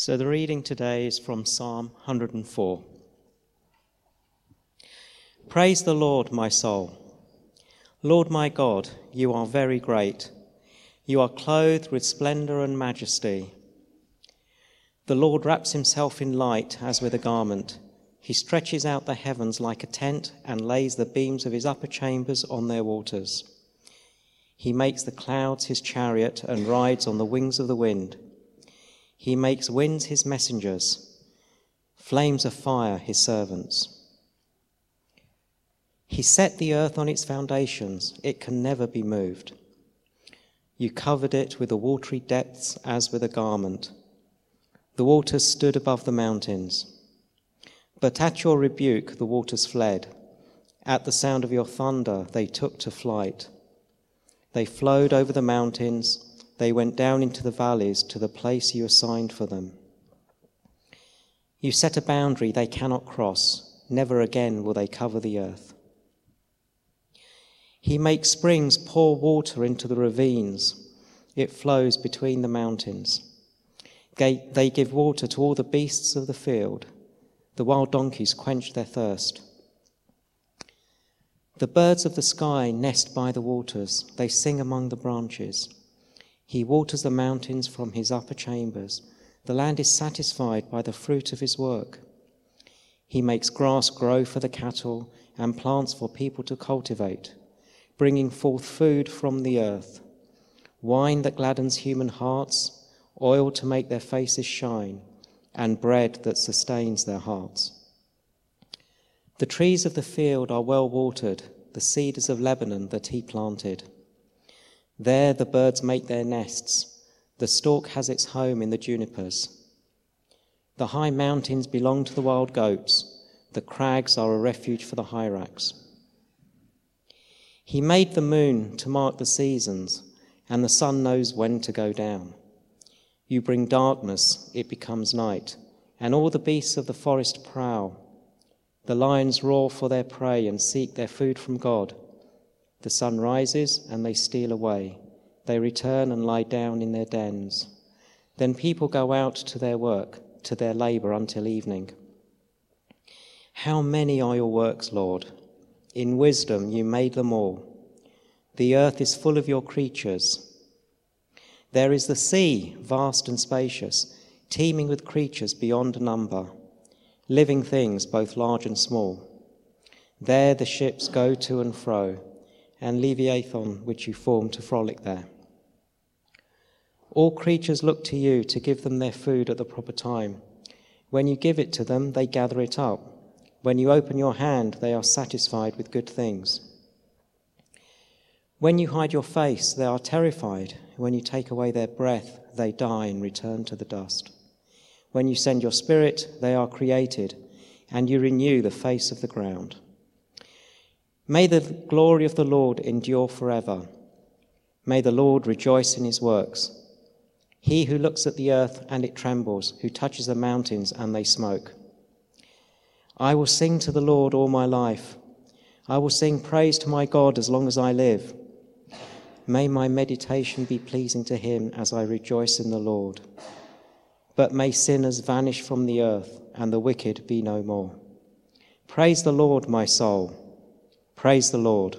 So the reading today is from Psalm 104. Praise the Lord, my soul. Lord my God, you are very great. You are clothed with splendor and majesty. The Lord wraps himself in light as with a garment. He stretches out the heavens like a tent and lays the beams of his upper chambers on their waters. He makes the clouds his chariot and rides on the wings of the wind. He makes winds his messengers, flames of fire his servants. He set the earth on its foundations, it can never be moved. You covered it with the watery depths as with a garment. The waters stood above the mountains. But at your rebuke, the waters fled. At the sound of your thunder, they took to flight. They flowed over the mountains. They went down into the valleys to the place you assigned for them. You set a boundary they cannot cross. Never again will they cover the earth. He makes springs pour water into the ravines. It flows between the mountains. They give water to all the beasts of the field. The wild donkeys quench their thirst. The birds of the sky nest by the waters, they sing among the branches. He waters the mountains from his upper chambers. The land is satisfied by the fruit of his work. He makes grass grow for the cattle and plants for people to cultivate, bringing forth food from the earth, wine that gladdens human hearts, oil to make their faces shine and bread that sustains their hearts. The trees of the field are well watered, the cedars of Lebanon that he planted. There the birds make their nests, the stork has its home in the junipers. The high mountains belong to the wild goats, the crags are a refuge for the hyrax. He made the moon to mark the seasons, and the sun knows when to go down. You bring darkness, it becomes night, and all the beasts of the forest prowl. The lions roar for their prey and seek their food from God. The sun rises and they steal away. They return and lie down in their dens. Then people go out to their work, to their labor until evening. How many are your works, Lord? In wisdom you made them all. The earth is full of your creatures. There is the sea, vast and spacious, teeming with creatures beyond number, living things both large and small. There the ships go to and fro, and Leviathan, which you formed to frolic there. All creatures look to you to give them their food at the proper time. When you give it to them, they gather it up. When you open your hand, they are satisfied with good things. When you hide your face, they are terrified. When you take away their breath, they die and return to the dust. When you send your spirit, they are created, and you renew the face of the ground. May the glory of the Lord endure forever. May the Lord rejoice in his works. He who looks at the earth and it trembles, who touches the mountains and they smoke. I will sing to the Lord all my life. I will sing praise to my God as long as I live. May my meditation be pleasing to him as I rejoice in the Lord. But may sinners vanish from the earth and the wicked be no more. Praise the Lord, my soul. Praise the Lord.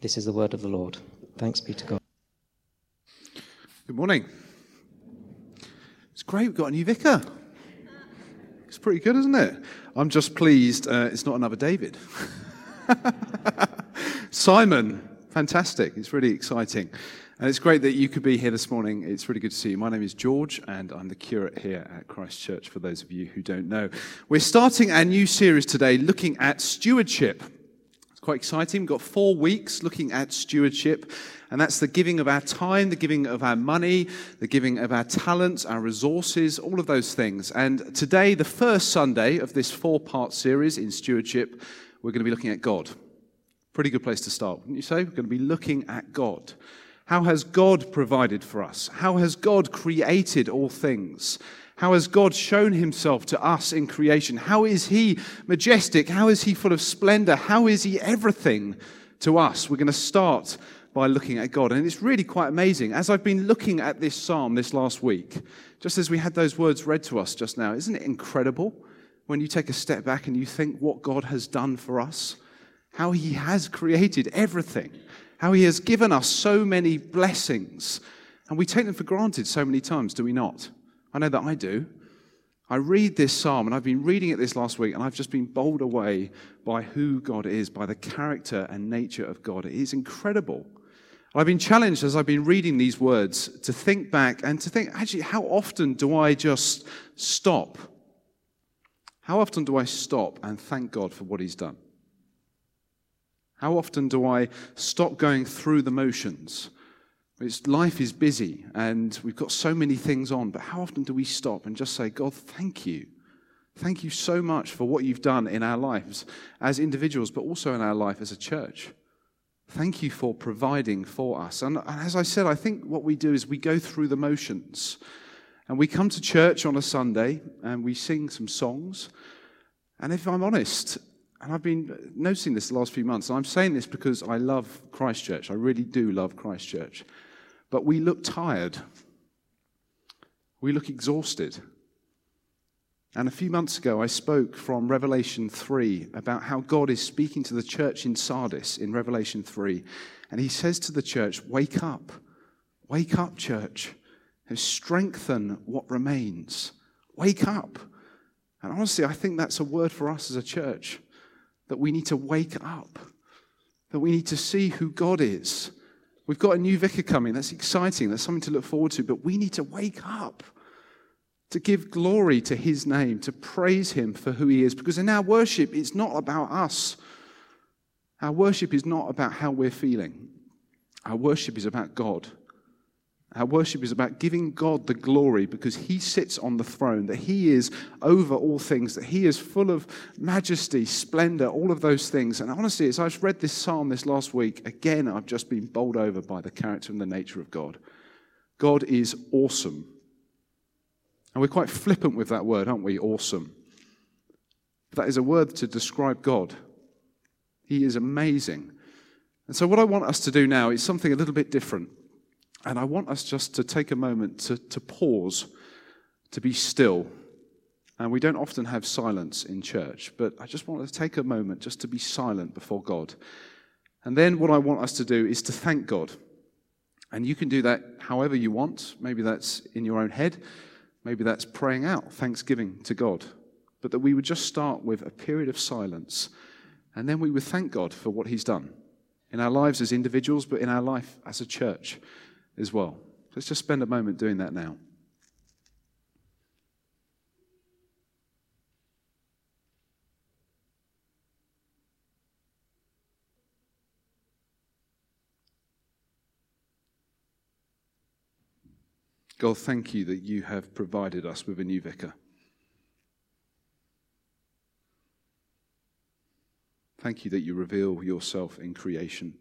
This is the word of the Lord. Thanks be to God. Good morning. It's great, we've got a new vicar. It's pretty good, isn't it? I'm just pleased uh, it's not another David. Simon, Fantastic. It's really exciting. And it's great that you could be here this morning. It's really good to see you. My name is George, and I'm the curate here at Christ Church, for those of you who don't know. We're starting our new series today looking at stewardship. It's quite exciting. We've got four weeks looking at stewardship, and that's the giving of our time, the giving of our money, the giving of our talents, our resources, all of those things. And today, the first Sunday of this four part series in stewardship, we're going to be looking at God. Pretty good place to start, wouldn't you say? We're going to be looking at God. How has God provided for us? How has God created all things? How has God shown himself to us in creation? How is he majestic? How is he full of splendor? How is he everything to us? We're going to start by looking at God. And it's really quite amazing. As I've been looking at this psalm this last week, just as we had those words read to us just now, isn't it incredible when you take a step back and you think what God has done for us? How he has created everything, how he has given us so many blessings. And we take them for granted so many times, do we not? I know that I do. I read this psalm, and I've been reading it this last week, and I've just been bowled away by who God is, by the character and nature of God. It is incredible. I've been challenged as I've been reading these words to think back and to think, actually, how often do I just stop? How often do I stop and thank God for what He's done? How often do I stop going through the motions? It's, life is busy and we've got so many things on, but how often do we stop and just say, God, thank you? Thank you so much for what you've done in our lives as individuals, but also in our life as a church. Thank you for providing for us. And as I said, I think what we do is we go through the motions. And we come to church on a Sunday and we sing some songs. And if I'm honest, and I've been noticing this the last few months, I'm saying this because I love Christ Church. I really do love Christ Church but we look tired. We look exhausted. And a few months ago, I spoke from Revelation 3 about how God is speaking to the church in Sardis in Revelation 3. And he says to the church, Wake up. Wake up, church. And strengthen what remains. Wake up. And honestly, I think that's a word for us as a church that we need to wake up, that we need to see who God is We've got a new vicar coming. That's exciting. That's something to look forward to. But we need to wake up to give glory to his name, to praise him for who he is. Because in our worship, it's not about us. Our worship is not about how we're feeling. Our worship is about God. Our worship is about giving God the glory because He sits on the throne, that He is over all things, that He is full of majesty, splendor, all of those things. And honestly, as I've read this psalm this last week, again, I've just been bowled over by the character and the nature of God. God is awesome. And we're quite flippant with that word, aren't we? Awesome. That is a word to describe God. He is amazing. And so, what I want us to do now is something a little bit different. And I want us just to take a moment to, to pause, to be still. And we don't often have silence in church, but I just want to take a moment just to be silent before God. And then what I want us to do is to thank God. And you can do that however you want. Maybe that's in your own head. Maybe that's praying out thanksgiving to God. But that we would just start with a period of silence. And then we would thank God for what He's done in our lives as individuals, but in our life as a church as well. Let's just spend a moment doing that now. God, thank you that you have provided us with a new vicar. Thank you that you reveal yourself in creation.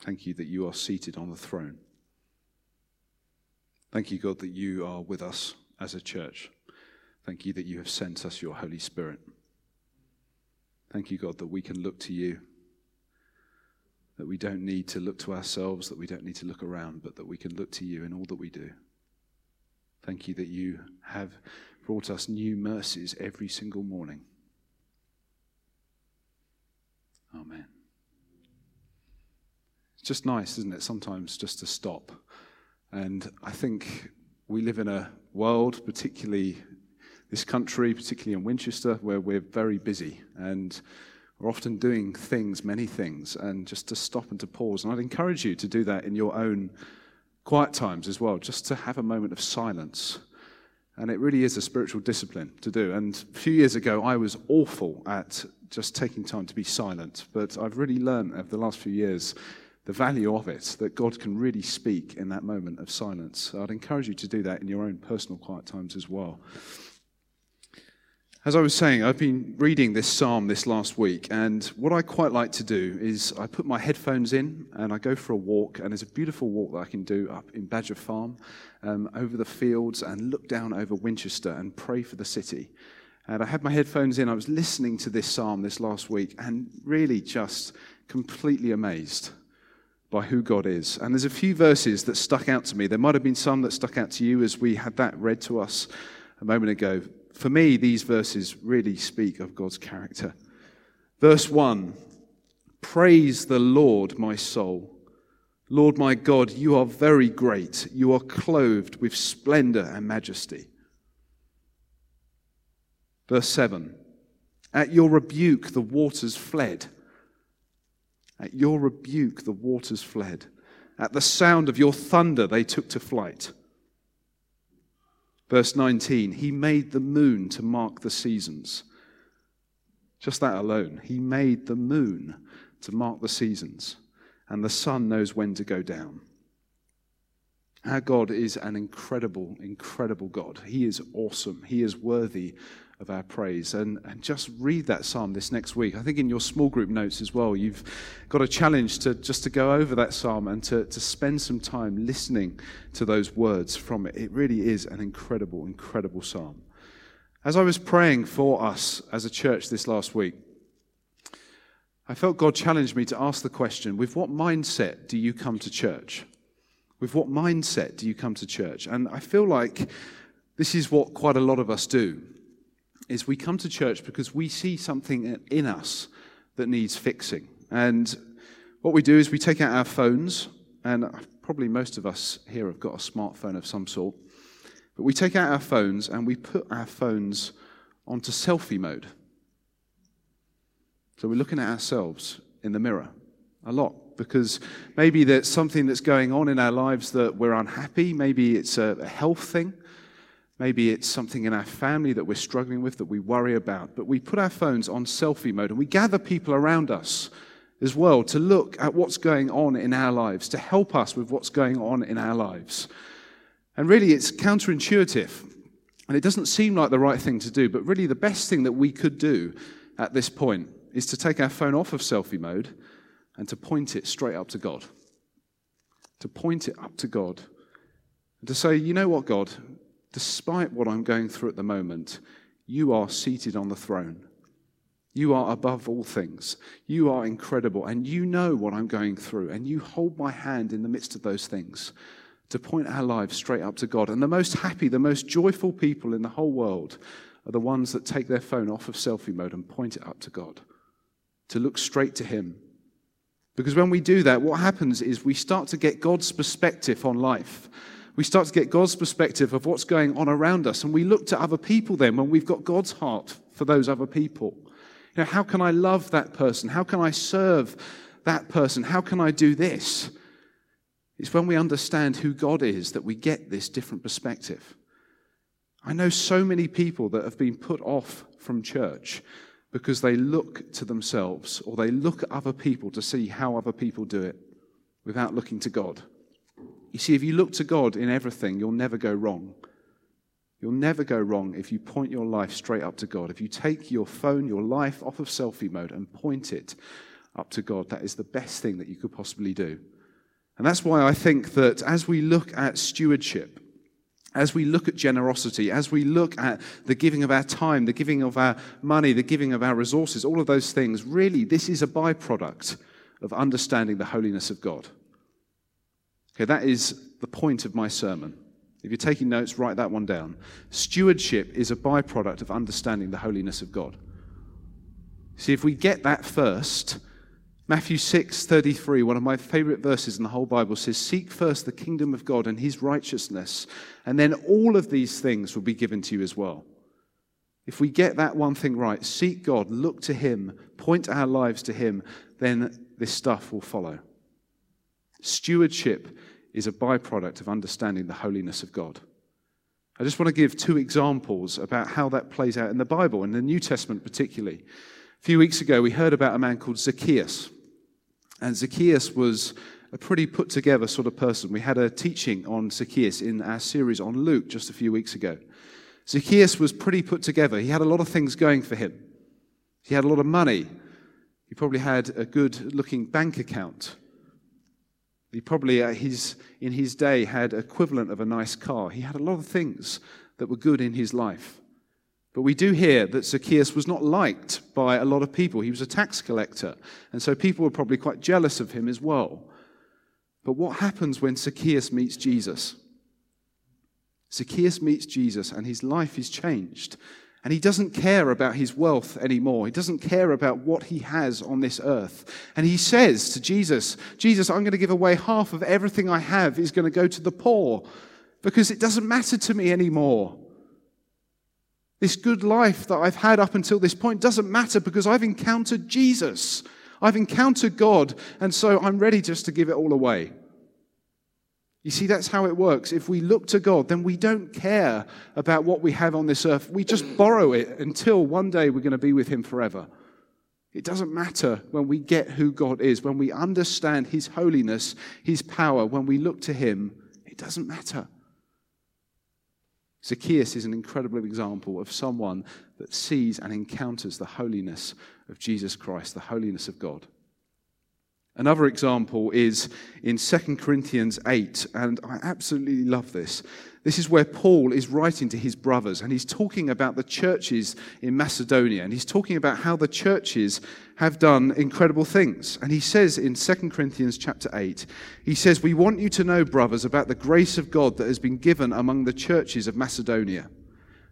Thank you that you are seated on the throne. Thank you, God, that you are with us as a church. Thank you that you have sent us your Holy Spirit. Thank you, God, that we can look to you, that we don't need to look to ourselves, that we don't need to look around, but that we can look to you in all that we do. Thank you that you have brought us new mercies every single morning. Amen just nice, isn't it, sometimes just to stop. And I think we live in a world, particularly this country, particularly in Winchester, where we're very busy and we're often doing things, many things, and just to stop and to pause. And I'd encourage you to do that in your own quiet times as well, just to have a moment of silence. And it really is a spiritual discipline to do. And a few years ago, I was awful at just taking time to be silent. But I've really learned over the last few years the value of it, that God can really speak in that moment of silence. So I'd encourage you to do that in your own personal quiet times as well. As I was saying, I've been reading this psalm this last week, and what I quite like to do is I put my headphones in and I go for a walk, and there's a beautiful walk that I can do up in Badger Farm um, over the fields and look down over Winchester and pray for the city. And I had my headphones in. I was listening to this psalm this last week and really just completely amazed by who God is. And there's a few verses that stuck out to me. There might have been some that stuck out to you as we had that read to us a moment ago. For me, these verses really speak of God's character. Verse 1 Praise the Lord, my soul. Lord my God, you are very great. You are clothed with splendor and majesty. Verse 7 At your rebuke, the waters fled. At your rebuke, the waters fled. At the sound of your thunder, they took to flight. Verse 19 He made the moon to mark the seasons. Just that alone. He made the moon to mark the seasons, and the sun knows when to go down. Our God is an incredible, incredible God. He is awesome. He is worthy of our praise. And, and just read that psalm this next week. I think in your small group notes as well, you've got a challenge to just to go over that psalm and to, to spend some time listening to those words from it. It really is an incredible, incredible psalm. As I was praying for us as a church this last week, I felt God challenged me to ask the question with what mindset do you come to church? With what mindset do you come to church? And I feel like this is what quite a lot of us do is we come to church because we see something in us that needs fixing. And what we do is we take out our phones, and probably most of us here have got a smartphone of some sort, but we take out our phones and we put our phones onto selfie mode. So we're looking at ourselves in the mirror a lot because maybe there's something that's going on in our lives that we're unhappy. Maybe it's a health thing. Maybe it's something in our family that we're struggling with that we worry about. But we put our phones on selfie mode and we gather people around us as well to look at what's going on in our lives, to help us with what's going on in our lives. And really, it's counterintuitive. And it doesn't seem like the right thing to do. But really, the best thing that we could do at this point is to take our phone off of selfie mode and to point it straight up to God. To point it up to God. And to say, you know what, God? Despite what I'm going through at the moment, you are seated on the throne. You are above all things. You are incredible, and you know what I'm going through, and you hold my hand in the midst of those things to point our lives straight up to God. And the most happy, the most joyful people in the whole world are the ones that take their phone off of selfie mode and point it up to God, to look straight to Him. Because when we do that, what happens is we start to get God's perspective on life we start to get God's perspective of what's going on around us. And we look to other people then when we've got God's heart for those other people. You know, how can I love that person? How can I serve that person? How can I do this? It's when we understand who God is that we get this different perspective. I know so many people that have been put off from church because they look to themselves or they look at other people to see how other people do it without looking to God. You see, if you look to God in everything, you'll never go wrong. You'll never go wrong if you point your life straight up to God. If you take your phone, your life off of selfie mode and point it up to God, that is the best thing that you could possibly do. And that's why I think that as we look at stewardship, as we look at generosity, as we look at the giving of our time, the giving of our money, the giving of our resources, all of those things, really, this is a byproduct of understanding the holiness of God. Okay, that is the point of my sermon. If you're taking notes, write that one down. Stewardship is a byproduct of understanding the holiness of God. See, if we get that first, Matthew 6 33, one of my favorite verses in the whole Bible, says, Seek first the kingdom of God and his righteousness, and then all of these things will be given to you as well. If we get that one thing right, seek God, look to him, point our lives to him, then this stuff will follow. Stewardship is a byproduct of understanding the holiness of God. I just want to give two examples about how that plays out in the Bible, in the New Testament particularly. A few weeks ago, we heard about a man called Zacchaeus. And Zacchaeus was a pretty put together sort of person. We had a teaching on Zacchaeus in our series on Luke just a few weeks ago. Zacchaeus was pretty put together. He had a lot of things going for him. He had a lot of money. He probably had a good looking bank account. He probably, uh, his, in his day, had equivalent of a nice car. He had a lot of things that were good in his life. But we do hear that Zacchaeus was not liked by a lot of people. He was a tax collector, and so people were probably quite jealous of him as well. But what happens when Zacchaeus meets Jesus? Zacchaeus meets Jesus, and his life is changed. And he doesn't care about his wealth anymore. He doesn't care about what he has on this earth. And he says to Jesus, Jesus, I'm going to give away half of everything I have is going to go to the poor because it doesn't matter to me anymore. This good life that I've had up until this point doesn't matter because I've encountered Jesus. I've encountered God, and so I'm ready just to give it all away. You see, that's how it works. If we look to God, then we don't care about what we have on this earth. We just borrow it until one day we're going to be with Him forever. It doesn't matter when we get who God is, when we understand His holiness, His power, when we look to Him, it doesn't matter. Zacchaeus is an incredible example of someone that sees and encounters the holiness of Jesus Christ, the holiness of God. Another example is in 2 Corinthians 8, and I absolutely love this. This is where Paul is writing to his brothers, and he's talking about the churches in Macedonia, and he's talking about how the churches have done incredible things. And he says in 2 Corinthians chapter 8, he says, We want you to know, brothers, about the grace of God that has been given among the churches of Macedonia.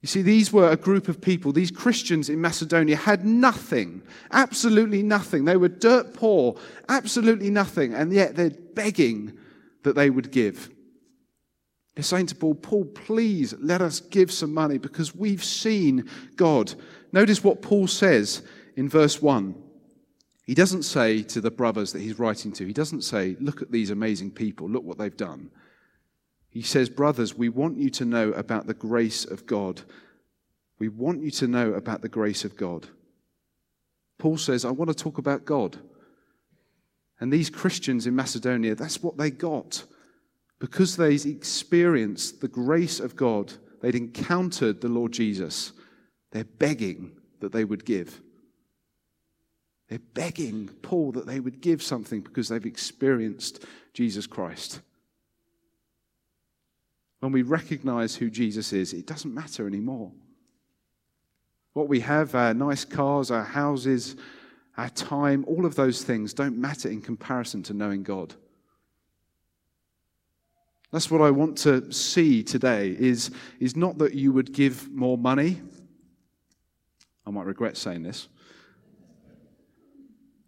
You see, these were a group of people, these Christians in Macedonia had nothing, absolutely nothing. They were dirt poor, absolutely nothing, and yet they're begging that they would give. They're saying to Paul, Paul, please let us give some money because we've seen God. Notice what Paul says in verse 1. He doesn't say to the brothers that he's writing to, he doesn't say, Look at these amazing people, look what they've done. He says, Brothers, we want you to know about the grace of God. We want you to know about the grace of God. Paul says, I want to talk about God. And these Christians in Macedonia, that's what they got. Because they'd experienced the grace of God, they'd encountered the Lord Jesus, they're begging that they would give. They're begging Paul that they would give something because they've experienced Jesus Christ. When we recognize who Jesus is, it doesn't matter anymore. What we have, our nice cars, our houses, our time, all of those things don't matter in comparison to knowing God. That's what I want to see today is, is not that you would give more money. I might regret saying this.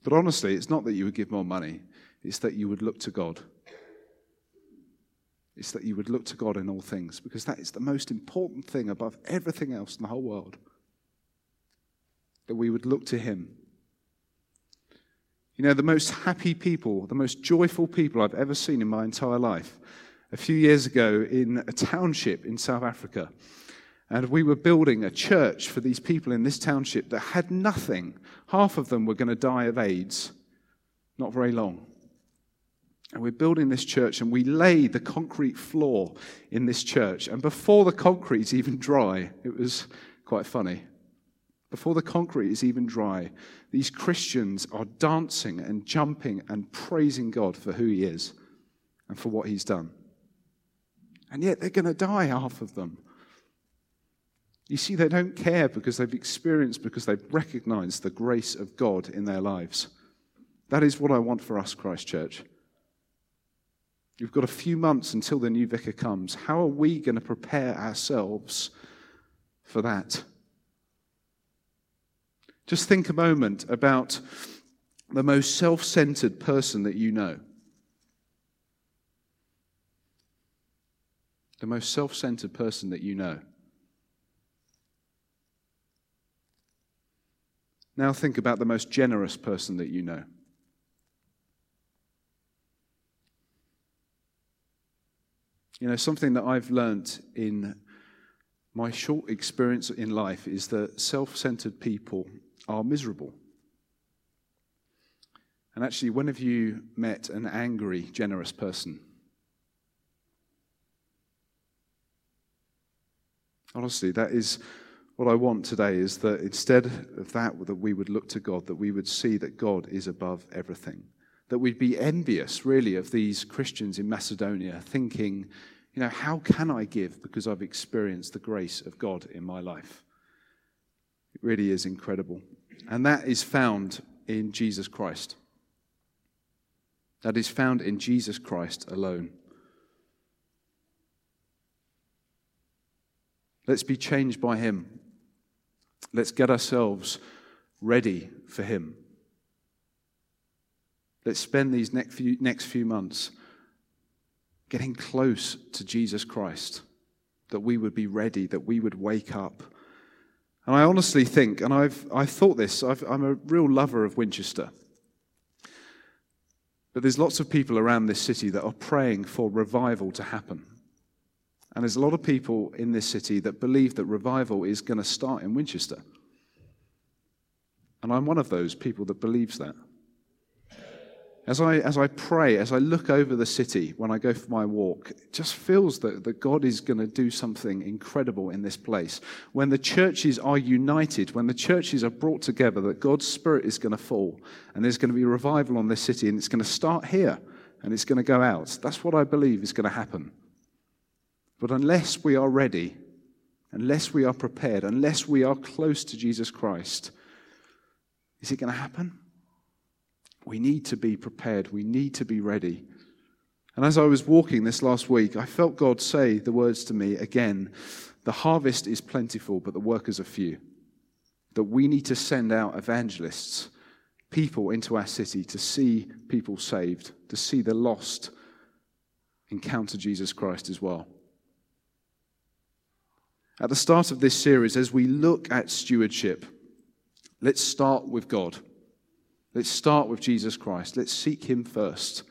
But honestly, it's not that you would give more money, it's that you would look to God. It's that you would look to God in all things, because that is the most important thing above everything else in the whole world. That we would look to Him. You know, the most happy people, the most joyful people I've ever seen in my entire life, a few years ago in a township in South Africa. And we were building a church for these people in this township that had nothing. Half of them were going to die of AIDS, not very long. And we're building this church, and we lay the concrete floor in this church. And before the concrete's even dry, it was quite funny. Before the concrete is even dry, these Christians are dancing and jumping and praising God for who He is and for what He's done. And yet they're going to die, half of them. You see, they don't care because they've experienced, because they've recognized the grace of God in their lives. That is what I want for us, Christ Church. You've got a few months until the new vicar comes. How are we going to prepare ourselves for that? Just think a moment about the most self centered person that you know. The most self centered person that you know. Now think about the most generous person that you know. You know, something that I've learnt in my short experience in life is that self centered people are miserable. And actually, when have you met an angry, generous person? Honestly, that is what I want today is that instead of that, that we would look to God, that we would see that God is above everything. That we'd be envious, really, of these Christians in Macedonia, thinking, you know, how can I give because I've experienced the grace of God in my life? It really is incredible. And that is found in Jesus Christ. That is found in Jesus Christ alone. Let's be changed by Him. Let's get ourselves ready for Him. Let's spend these next few, next few months getting close to Jesus Christ, that we would be ready, that we would wake up. And I honestly think, and I've, I've thought this, i am a real lover of Winchester. But there's lots of people around this city that are praying for revival to happen. And there's a lot of people in this city that believe that revival is going to start in Winchester. And I'm one of those people that believes that. As I, as I pray, as I look over the city when I go for my walk, it just feels that, that God is going to do something incredible in this place. When the churches are united, when the churches are brought together, that God's Spirit is going to fall and there's going to be revival on this city and it's going to start here and it's going to go out. That's what I believe is going to happen. But unless we are ready, unless we are prepared, unless we are close to Jesus Christ, is it going to happen? We need to be prepared. We need to be ready. And as I was walking this last week, I felt God say the words to me again The harvest is plentiful, but the workers are few. That we need to send out evangelists, people into our city to see people saved, to see the lost encounter Jesus Christ as well. At the start of this series, as we look at stewardship, let's start with God. Let's start with Jesus Christ. Let's seek Him first.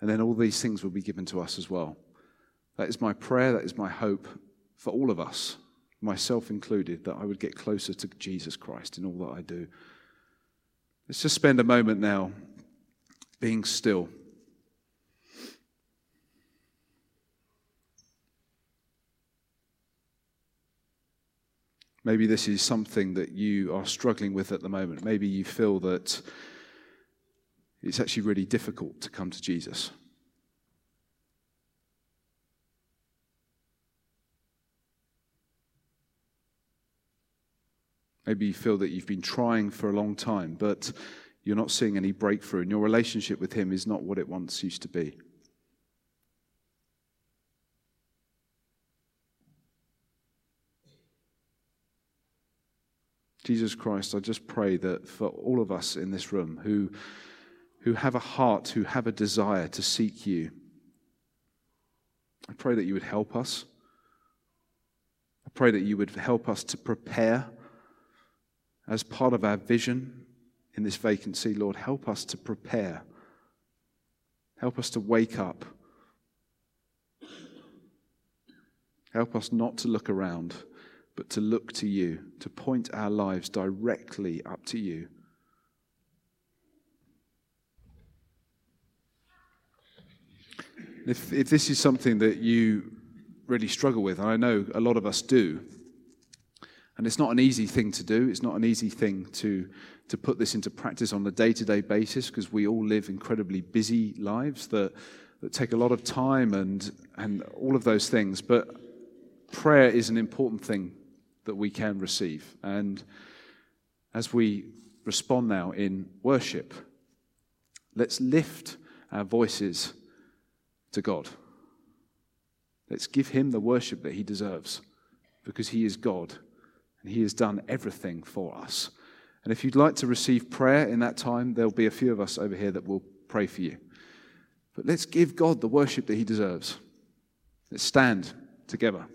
And then all these things will be given to us as well. That is my prayer. That is my hope for all of us, myself included, that I would get closer to Jesus Christ in all that I do. Let's just spend a moment now being still. Maybe this is something that you are struggling with at the moment. Maybe you feel that it's actually really difficult to come to Jesus. Maybe you feel that you've been trying for a long time, but you're not seeing any breakthrough, and your relationship with Him is not what it once used to be. Jesus Christ, I just pray that for all of us in this room who, who have a heart, who have a desire to seek you, I pray that you would help us. I pray that you would help us to prepare as part of our vision in this vacancy. Lord, help us to prepare. Help us to wake up. Help us not to look around but to look to you, to point our lives directly up to you. If, if this is something that you really struggle with, and I know a lot of us do, and it's not an easy thing to do, it's not an easy thing to, to put this into practice on a day to day basis because we all live incredibly busy lives that, that take a lot of time and, and all of those things. But prayer is an important thing that we can receive. And as we respond now in worship, let's lift our voices to God. Let's give him the worship that he deserves because he is God and he has done everything for us. And if you'd like to receive prayer in that time, there'll be a few of us over here that will pray for you. But let's give God the worship that he deserves. Let's stand together.